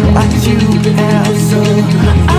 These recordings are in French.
like you have so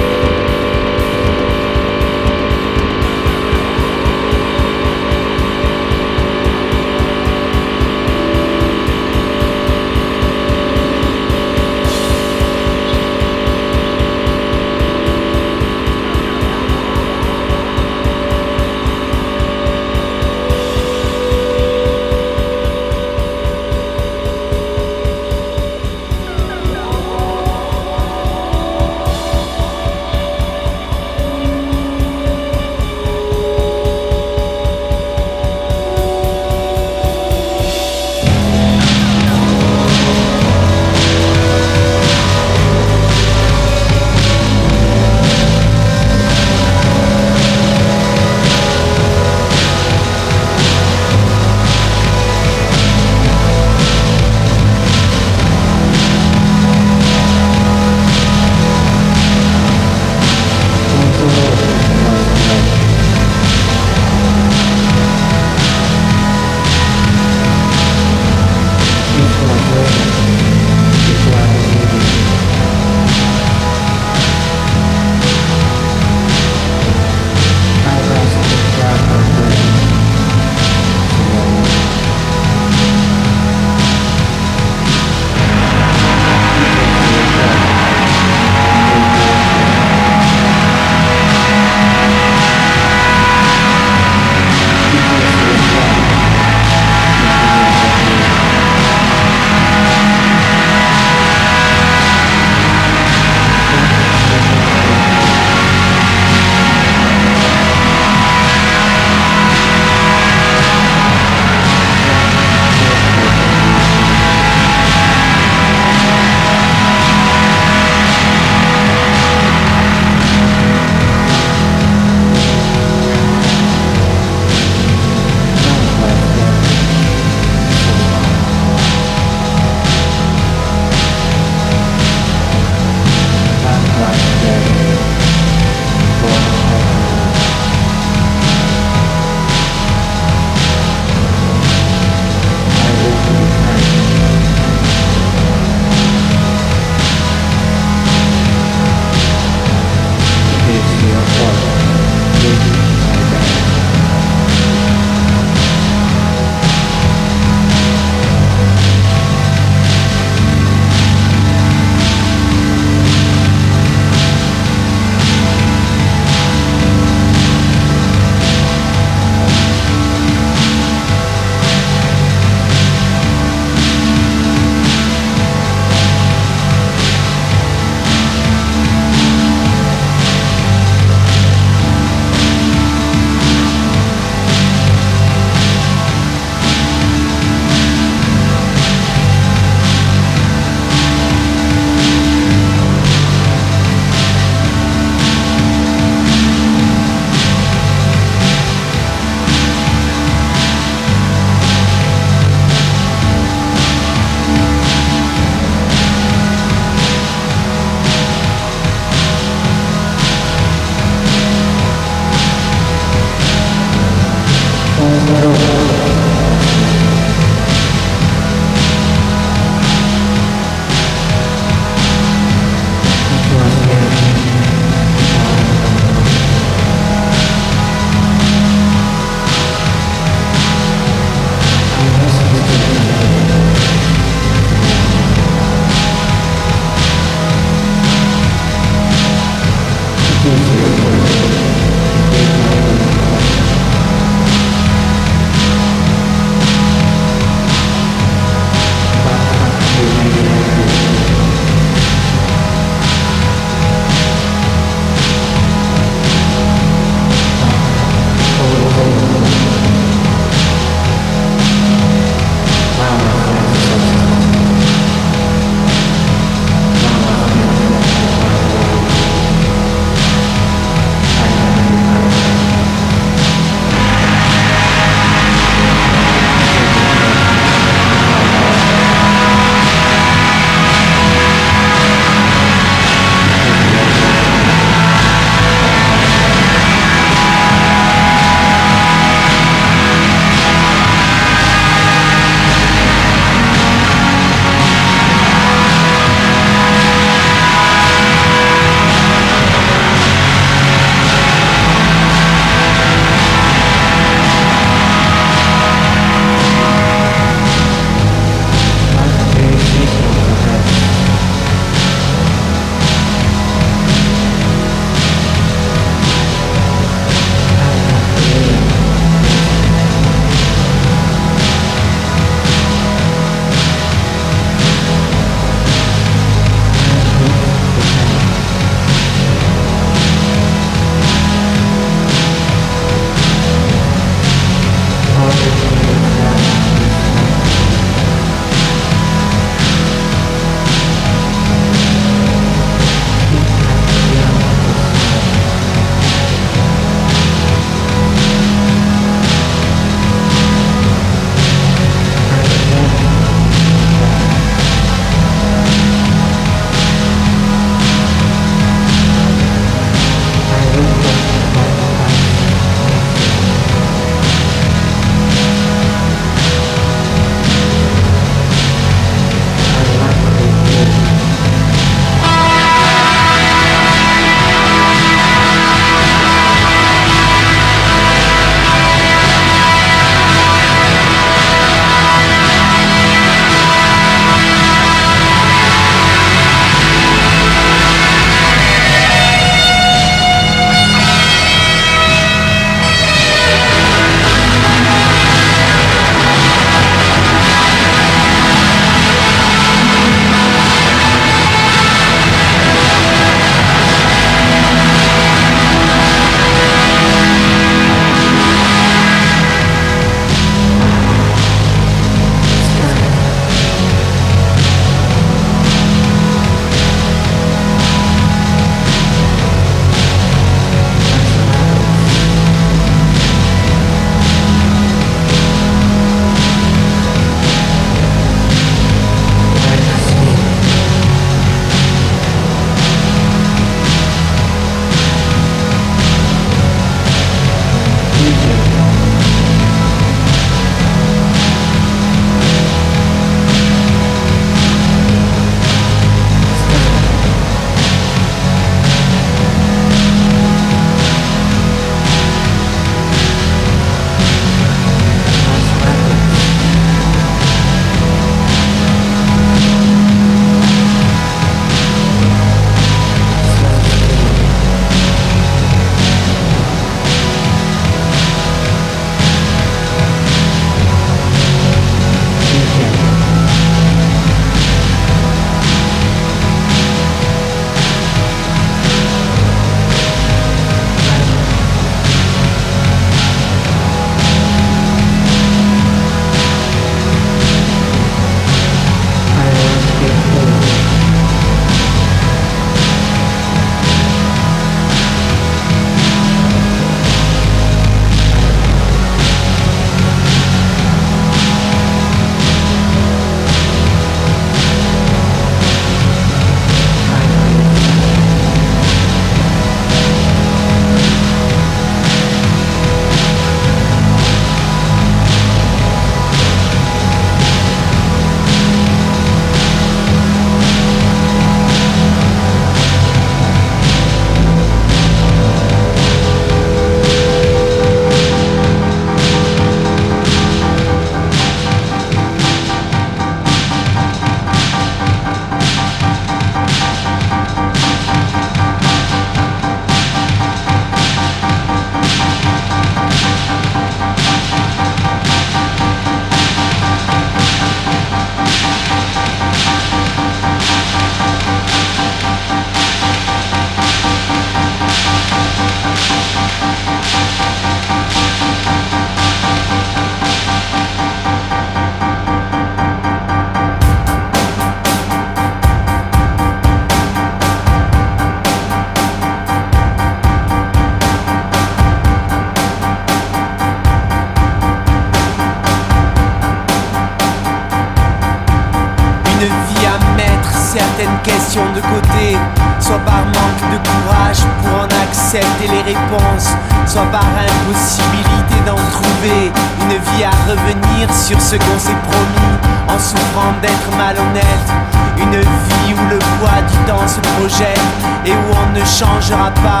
soit par impossibilité d'en trouver une vie à revenir sur ce qu'on s'est promis en souffrant d'être malhonnête. Une vie où le poids du temps se projette et où on ne changera pas.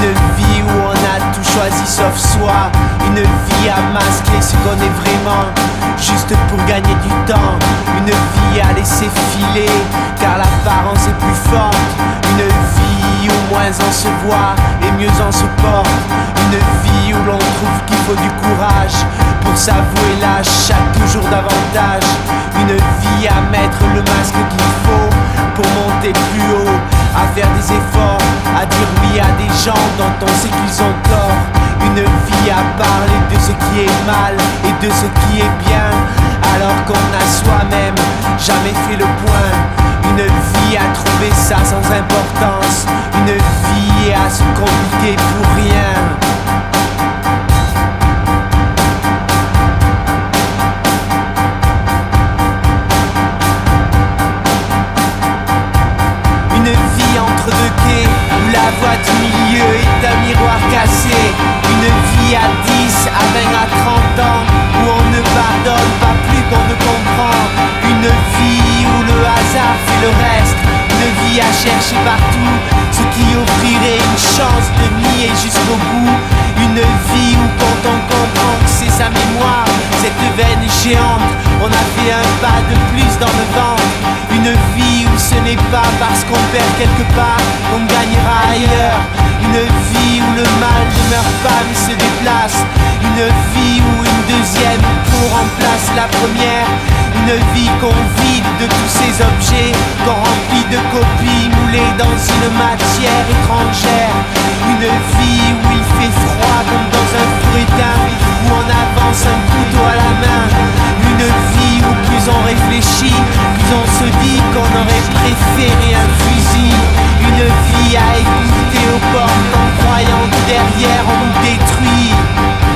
Une vie où on a tout choisi sauf soi. Une vie à masquer ce qu'on est vraiment, juste pour gagner du temps. Une vie à laisser filer, car l'apparence est plus forte. Une vie moins on se voit et mieux on se porte. Une vie où l'on trouve qu'il faut du courage pour s'avouer lâche chaque jour davantage. Une vie à mettre le masque qu'il faut pour monter plus haut, à faire des efforts, à dire oui à des gens dont on sait qu'ils ont tort. Une vie à parler de ce qui est mal et de ce qui est bien, alors qu'on a soi-même jamais fait le point. Une vie à trouver ça sans importance, une vie à se compliquer pour rien. où la voie du milieu est un miroir cassé. Une vie à 10, à 20, à 30 ans, où on ne pardonne pas plus qu'on ne comprend. Une vie où hasard fait le reste. Une vie à chercher partout, ce qui offrirait une chance de nier jusqu'au bout. Une vie où quand on comprend que c'est sa mémoire, cette veine géante, on a fait un pas de plus dans le ventre. Une vie où ce n'est pas parce qu'on perd quelque part qu'on gagnera ailleurs. Une vie où le mal ne meurt pas mais se déplace. Une vie où une deuxième peau remplace la première. Une vie qu'on vide de tous ces objets, qu'on remplit de copies moulées dans une matière étrangère. Une vie où il fait froid comme dans un fruitin, où on avance un couteau à la main. Une vie où plus on réfléchit, on se dit qu'on aurait préféré un fusil. Une vie à écouter aux portes en croyant derrière on nous détruit.